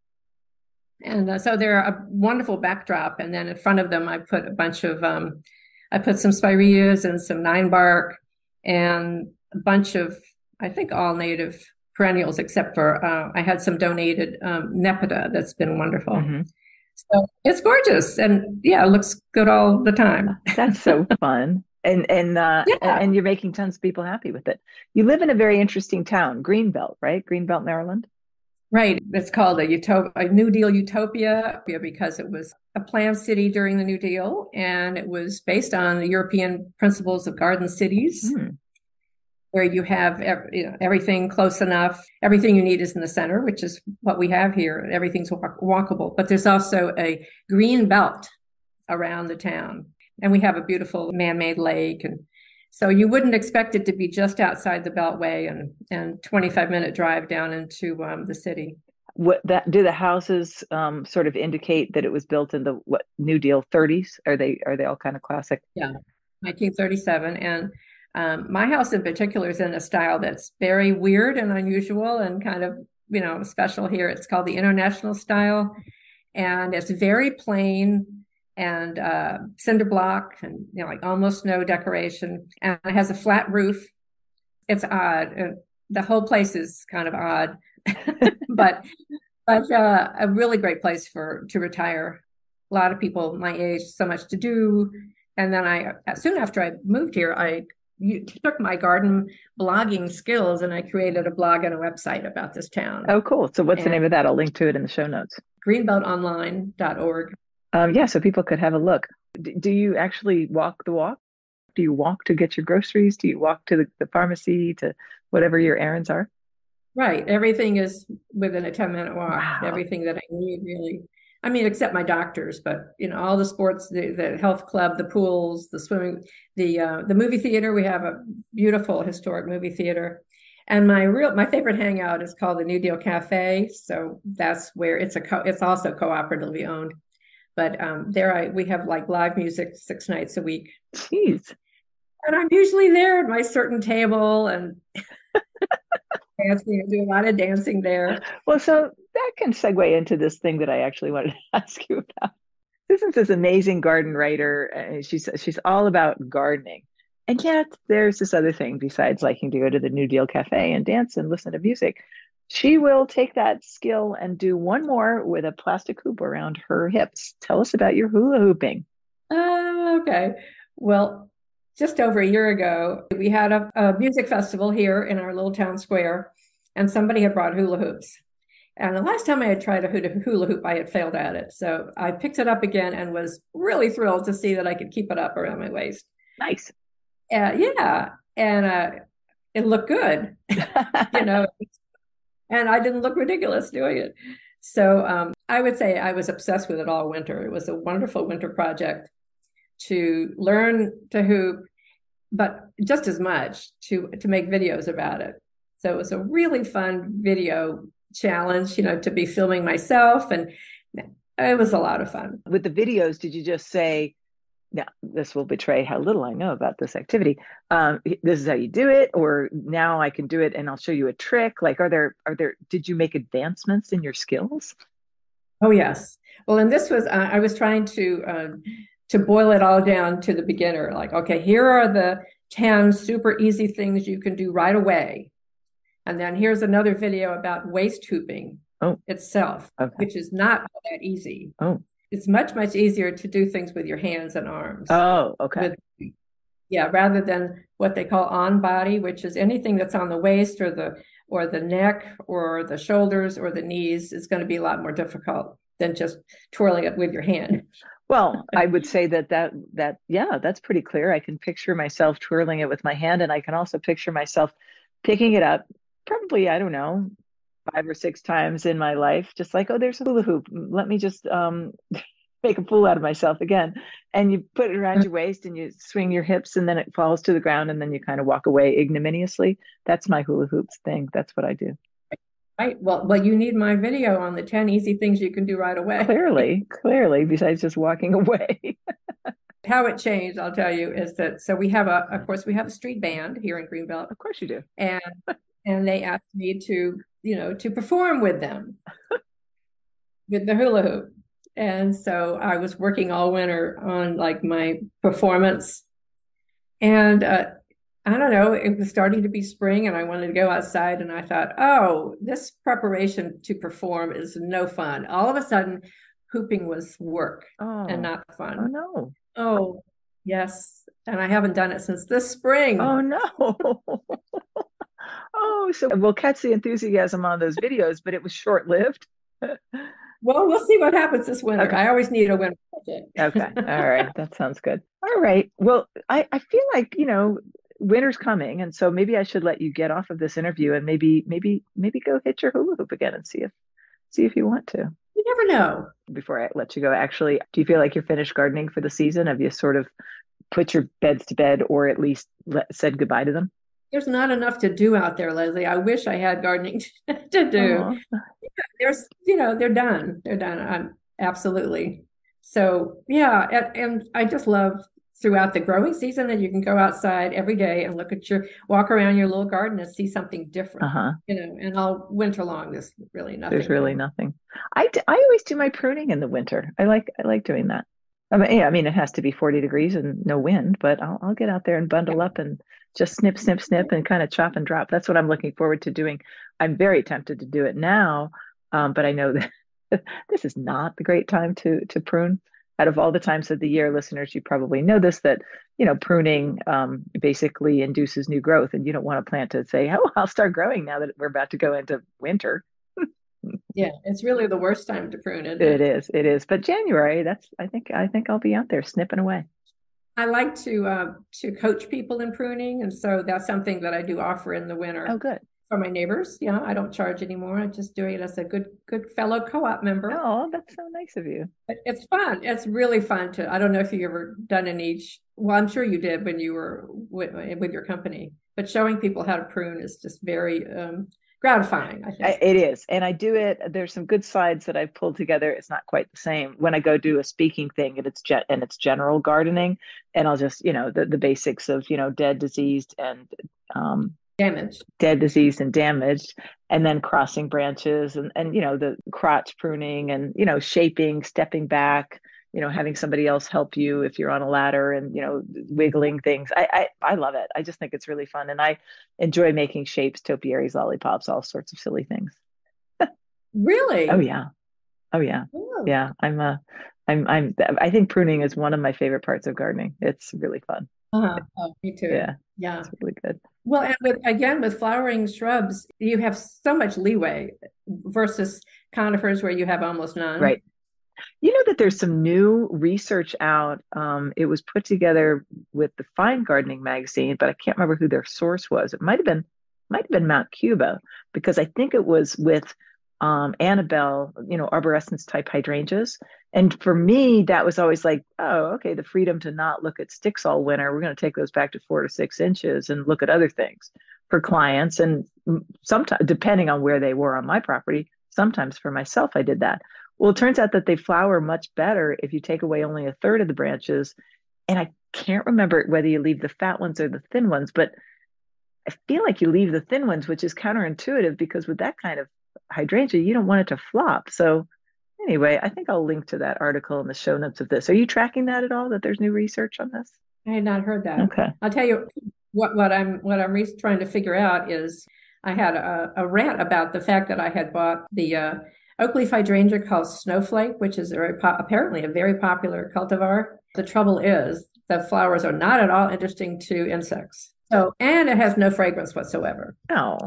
And uh, so they're a wonderful backdrop. And then in front of them, I put a bunch of, um, I put some spireas and some nine bark and a bunch of, I think, all native perennials, except for uh, I had some donated um, Nepeta that's been wonderful. Mm-hmm. So it's gorgeous, and yeah, it looks good all the time. That's so fun, and and uh, yeah. and you're making tons of people happy with it. You live in a very interesting town, Greenbelt, right? Greenbelt, Maryland. Right. It's called a, utop- a New Deal utopia because it was a planned city during the New Deal, and it was based on the European principles of garden cities. Hmm where you have you know, everything close enough. Everything you need is in the center, which is what we have here. Everything's walk- walkable, but there's also a green belt around the town. And we have a beautiful man-made lake. And so you wouldn't expect it to be just outside the beltway and, and 25 minute drive down into um, the city. What that do the houses um, sort of indicate that it was built in the what New Deal 30s? Are they are they all kind of classic? Yeah, 1937, and um, my house in particular is in a style that's very weird and unusual and kind of, you know, special here. It's called the international style. And it's very plain and uh, cinder block and, you know, like almost no decoration. And it has a flat roof. It's odd. And the whole place is kind of odd, but, but uh, a really great place for, to retire. A lot of people my age, so much to do. And then I, soon after I moved here, I took my garden blogging skills and I created a blog and a website about this town. Oh, cool. So what's and the name of that? I'll link to it in the show notes. Greenbeltonline.org. Um, yeah, so people could have a look. D- do you actually walk the walk? Do you walk to get your groceries? Do you walk to the, the pharmacy to whatever your errands are? Right. Everything is within a 10 minute walk. Wow. Everything that I need really. I mean, except my doctors, but you know, all the sports, the, the health club, the pools, the swimming, the uh, the movie theater. We have a beautiful historic movie theater, and my real my favorite hangout is called the New Deal Cafe. So that's where it's a co- it's also cooperatively owned, but um, there I we have like live music six nights a week. Jeez, and I'm usually there at my certain table and. dancing. I do a lot of dancing there. Well, so that can segue into this thing that I actually wanted to ask you about. Susan's this amazing garden writer. And she's she's all about gardening, and yet there's this other thing besides liking to go to the New Deal Cafe and dance and listen to music. She will take that skill and do one more with a plastic hoop around her hips. Tell us about your hula hooping. Uh, okay. Well, just over a year ago, we had a, a music festival here in our little town square, and somebody had brought hula hoops. And the last time I had tried a hula hoop, I had failed at it. So I picked it up again and was really thrilled to see that I could keep it up around my waist. Nice. Uh, yeah. And uh, it looked good, you know, and I didn't look ridiculous doing it. So um, I would say I was obsessed with it all winter. It was a wonderful winter project to learn to hoop, but just as much to to make videos about it. So it was a really fun video challenge, you know, to be filming myself and it was a lot of fun. With the videos, did you just say, now this will betray how little I know about this activity. Um, this is how you do it, or now I can do it and I'll show you a trick. Like, are there, are there, did you make advancements in your skills? Oh, yes. Well, and this was, uh, I was trying to, uh, to boil it all down to the beginner. Like, okay, here are the 10 super easy things you can do right away. And then here's another video about waist hooping oh. itself, okay. which is not that easy. Oh. It's much, much easier to do things with your hands and arms. Oh, okay. With, yeah, rather than what they call on body, which is anything that's on the waist or the or the neck or the shoulders or the knees is going to be a lot more difficult than just twirling it with your hand. Well, I would say that that that yeah, that's pretty clear. I can picture myself twirling it with my hand, and I can also picture myself picking it up. Probably, I don't know, five or six times in my life, just like, oh, there's a hula hoop. Let me just um, make a fool out of myself again. And you put it around your waist, and you swing your hips, and then it falls to the ground, and then you kind of walk away ignominiously. That's my hula hoops thing. That's what I do. Right. Well, well, you need my video on the 10 easy things you can do right away. Clearly, clearly, besides just walking away. How it changed, I'll tell you, is that so we have a, of course, we have a street band here in Greenbelt. Of course you do. And and they asked me to, you know, to perform with them. with the hula hoop. And so I was working all winter on like my performance. And uh, I don't know, it was starting to be spring and I wanted to go outside. And I thought, oh, this preparation to perform is no fun. All of a sudden, hooping was work oh. and not fun. Oh, no. Oh, yes. And I haven't done it since this spring. Oh, no. oh, so we'll catch the enthusiasm on those videos, but it was short lived. Well, we'll see what happens this winter. Okay. I always need a winter project. okay. All right. That sounds good. All right. Well, I, I feel like, you know, winter's coming. And so maybe I should let you get off of this interview and maybe, maybe, maybe go hit your hula hoop again and see if, see if you want to. You never know. Before I let you go, actually, do you feel like you're finished gardening for the season? Have you sort of put your beds to bed or at least let, said goodbye to them? There's not enough to do out there, Leslie. I wish I had gardening to do. Yeah, there's, you know, they're done. They're done. I'm, absolutely. So yeah, and, and I just love throughout the growing season that you can go outside every day and look at your walk around your little garden and see something different uh-huh. you know and all winter long there's really nothing there's really nothing I, d- I always do my pruning in the winter i like i like doing that I mean, yeah, I mean, it has to be 40 degrees and no wind, but I'll, I'll get out there and bundle up and just snip, snip, snip and kind of chop and drop. That's what I'm looking forward to doing. I'm very tempted to do it now, um, but I know that this is not the great time to to prune. Out of all the times of the year, listeners, you probably know this that you know pruning um, basically induces new growth, and you don't want a plant to say, "Oh, I'll start growing now that we're about to go into winter." yeah, it's really the worst time to prune it. It is. It is. But January, that's I think I think I'll be out there snipping away. I like to uh, to coach people in pruning, and so that's something that I do offer in the winter. Oh, good for my neighbors. Yeah, I don't charge anymore. I'm just doing it as a good good fellow co-op member. Oh, that's so nice of you. It's fun. It's really fun to. I don't know if you ever done an any. Well, I'm sure you did when you were with, with your company. But showing people how to prune is just very um, gratifying. I think it is, and I do it. There's some good slides that I've pulled together. It's not quite the same when I go do a speaking thing, and it's jet and it's general gardening, and I'll just you know the the basics of you know dead, diseased, and um, damaged dead diseased and damaged and then crossing branches and and you know the crotch pruning and you know shaping stepping back you know having somebody else help you if you're on a ladder and you know wiggling things i i, I love it i just think it's really fun and i enjoy making shapes topiaries lollipops all sorts of silly things really oh yeah oh yeah oh. yeah i'm a i'm i'm i think pruning is one of my favorite parts of gardening it's really fun uh-huh. Oh, me too. Yeah. Yeah. It's really good. Well, and with, again, with flowering shrubs, you have so much leeway versus conifers where you have almost none. Right. You know that there's some new research out. Um, it was put together with the Fine Gardening magazine, but I can't remember who their source was. It might have been might have been Mount Cuba because I think it was with um, Annabelle, you know, arborescens type hydrangeas. And for me, that was always like, oh, okay, the freedom to not look at sticks all winter. We're going to take those back to four to six inches and look at other things for clients. And sometimes, depending on where they were on my property, sometimes for myself, I did that. Well, it turns out that they flower much better if you take away only a third of the branches. And I can't remember whether you leave the fat ones or the thin ones, but I feel like you leave the thin ones, which is counterintuitive because with that kind of hydrangea, you don't want it to flop. So anyway, I think I'll link to that article in the show notes of this. Are you tracking that at all? That there's new research on this? I had not heard that. Okay. I'll tell you what what I'm what I'm re- trying to figure out is I had a, a, rant about the fact that I had bought the uh, oak leaf hydrangea called Snowflake, which is very po- apparently a very popular cultivar. The trouble is the flowers are not at all interesting to insects. So and it has no fragrance whatsoever. Oh.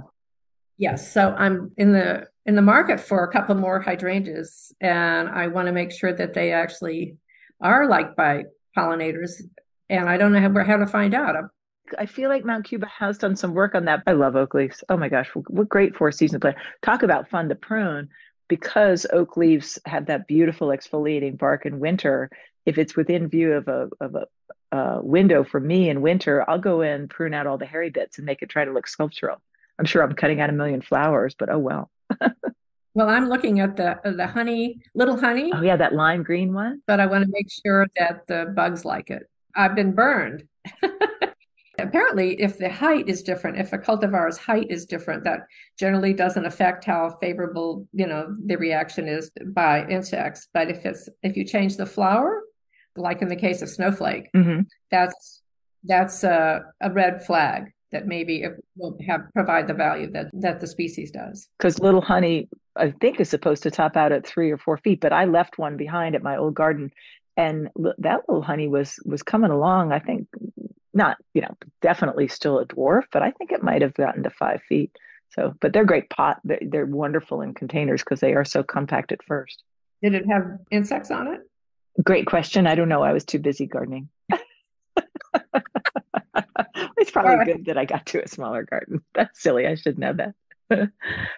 Yes. So I'm in the in the market for a couple more hydrangeas, and I want to make sure that they actually are liked by pollinators. And I don't know how, how to find out. I feel like Mount Cuba has done some work on that. I love oak leaves. Oh my gosh, what great four season plant. Talk about fun to prune because oak leaves have that beautiful exfoliating bark in winter. If it's within view of a of a uh, window for me in winter, I'll go in, prune out all the hairy bits, and make it try to look sculptural. I'm sure I'm cutting out a million flowers, but oh well. well, I'm looking at the the honey, little honey. Oh yeah, that lime green one. But I want to make sure that the bugs like it. I've been burned. Apparently, if the height is different, if a cultivar's height is different, that generally doesn't affect how favorable, you know, the reaction is by insects. But if it's if you change the flower, like in the case of snowflake, mm-hmm. that's that's a, a red flag that maybe it won't have provide the value that that the species does. Because little honey, I think, is supposed to top out at three or four feet, but I left one behind at my old garden, and that little honey was was coming along. I think not, you know, definitely still a dwarf, but I think it might have gotten to five feet. So, but they're great pot. They're, they're wonderful in containers because they are so compact at first. Did it have insects on it? Great question. I don't know. I was too busy gardening. it's probably right. good that I got to a smaller garden. That's silly. I should know that.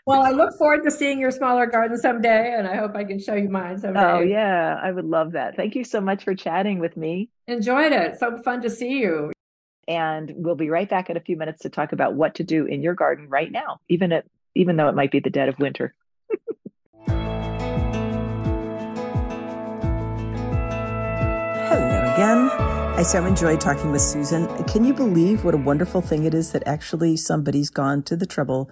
well, I look forward to seeing your smaller garden someday, and I hope I can show you mine someday. Oh, yeah. I would love that. Thank you so much for chatting with me. Enjoyed it. So fun to see you. And we'll be right back in a few minutes to talk about what to do in your garden right now, even at even though it might be the dead of winter. Hello again. I so enjoyed talking with Susan. Can you believe what a wonderful thing it is that actually somebody's gone to the trouble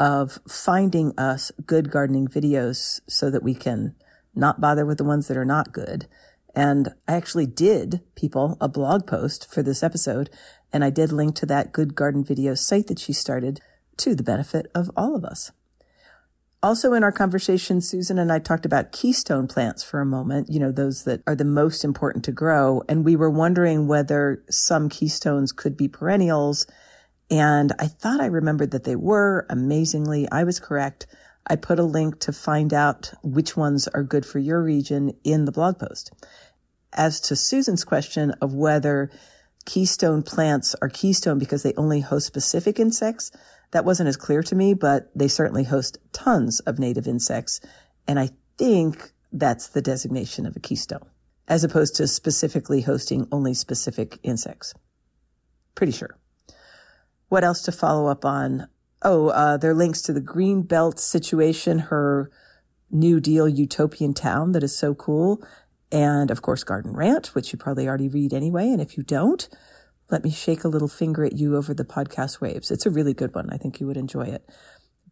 of finding us good gardening videos so that we can not bother with the ones that are not good and I actually did people a blog post for this episode, and I did link to that Good Garden Video site that she started to the benefit of all of us. Also in our conversation, Susan and I talked about keystone plants for a moment, you know, those that are the most important to grow. And we were wondering whether some keystones could be perennials. And I thought I remembered that they were. Amazingly, I was correct. I put a link to find out which ones are good for your region in the blog post. As to Susan's question of whether keystone plants are keystone because they only host specific insects, that wasn't as clear to me, but they certainly host tons of native insects. And I think that's the designation of a keystone, as opposed to specifically hosting only specific insects. Pretty sure. What else to follow up on? Oh, uh, there are links to the green belt situation, her New Deal utopian town that is so cool, and of course, Garden Rant, which you probably already read anyway. And if you don't, let me shake a little finger at you over the podcast waves. It's a really good one. I think you would enjoy it.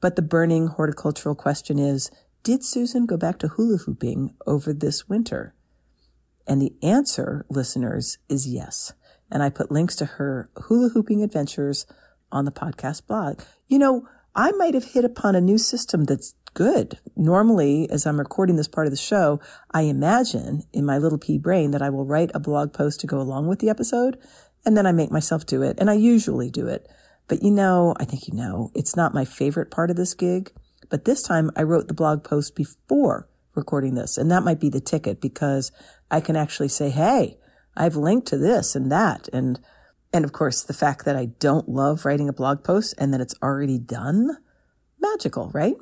But the burning horticultural question is, did Susan go back to hula hooping over this winter? And the answer, listeners, is yes. And I put links to her hula hooping adventures on the podcast blog. You know, I might have hit upon a new system that's good. Normally, as I'm recording this part of the show, I imagine in my little pea brain that I will write a blog post to go along with the episode, and then I make myself do it, and I usually do it. But you know, I think you know, it's not my favorite part of this gig. But this time I wrote the blog post before recording this, and that might be the ticket because I can actually say, hey, I've linked to this and that, and and of course, the fact that I don't love writing a blog post and that it's already done, magical, right?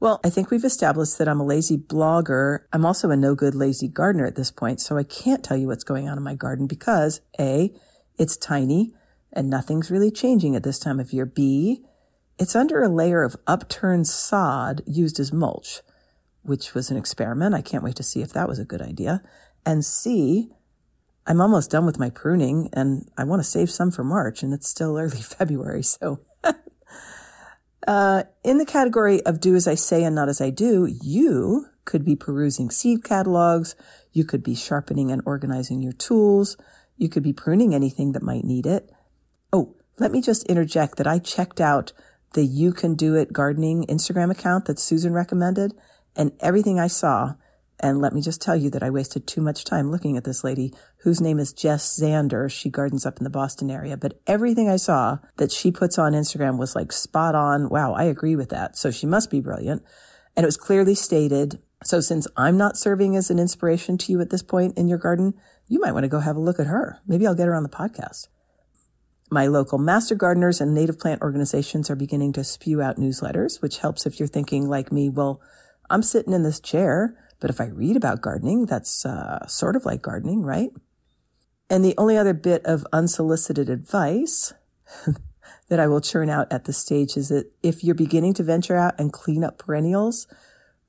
Well, I think we've established that I'm a lazy blogger. I'm also a no good lazy gardener at this point. So I can't tell you what's going on in my garden because A, it's tiny and nothing's really changing at this time of year. B, it's under a layer of upturned sod used as mulch, which was an experiment. I can't wait to see if that was a good idea. And C, I'm almost done with my pruning and I want to save some for March and it's still early February. So uh, in the category of do as I say and not as I do, you could be perusing seed catalogs. You could be sharpening and organizing your tools. You could be pruning anything that might need it. Oh, let me just interject that I checked out the You Can Do It gardening Instagram account that Susan recommended and everything I saw and let me just tell you that I wasted too much time looking at this lady whose name is Jess Zander. She gardens up in the Boston area, but everything I saw that she puts on Instagram was like spot on. Wow. I agree with that. So she must be brilliant. And it was clearly stated. So since I'm not serving as an inspiration to you at this point in your garden, you might want to go have a look at her. Maybe I'll get her on the podcast. My local master gardeners and native plant organizations are beginning to spew out newsletters, which helps if you're thinking like me, well, I'm sitting in this chair. But if I read about gardening, that's uh, sort of like gardening, right? And the only other bit of unsolicited advice that I will churn out at this stage is that if you're beginning to venture out and clean up perennials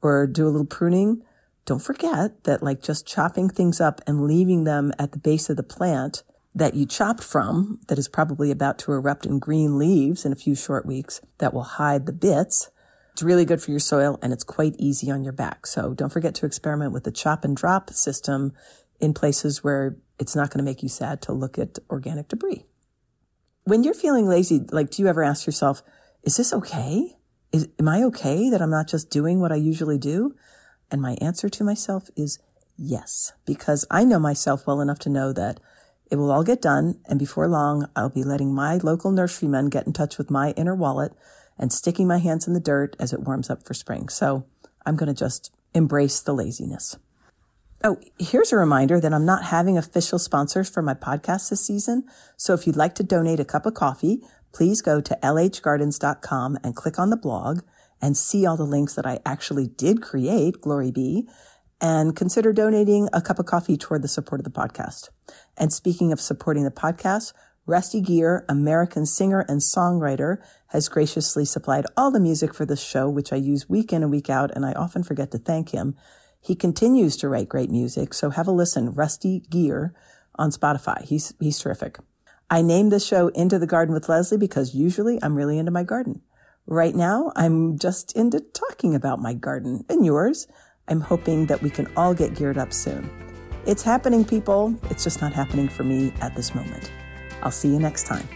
or do a little pruning, don't forget that like just chopping things up and leaving them at the base of the plant that you chopped from that is probably about to erupt in green leaves in a few short weeks that will hide the bits. It's really good for your soil and it's quite easy on your back. So don't forget to experiment with the chop and drop system in places where it's not going to make you sad to look at organic debris. When you're feeling lazy, like, do you ever ask yourself, is this okay? Is, am I okay that I'm not just doing what I usually do? And my answer to myself is yes, because I know myself well enough to know that it will all get done. And before long, I'll be letting my local nurserymen get in touch with my inner wallet and sticking my hands in the dirt as it warms up for spring. So I'm going to just embrace the laziness. Oh, here's a reminder that I'm not having official sponsors for my podcast this season. So if you'd like to donate a cup of coffee, please go to lhgardens.com and click on the blog and see all the links that I actually did create, glory be, and consider donating a cup of coffee toward the support of the podcast. And speaking of supporting the podcast, Rusty Gear, American singer and songwriter, has graciously supplied all the music for this show, which I use week in and week out, and I often forget to thank him. He continues to write great music, so have a listen, Rusty Gear on Spotify. He's, he's terrific. I named this show Into the Garden with Leslie because usually I'm really into my garden. Right now, I'm just into talking about my garden and yours. I'm hoping that we can all get geared up soon. It's happening, people. It's just not happening for me at this moment. I'll see you next time.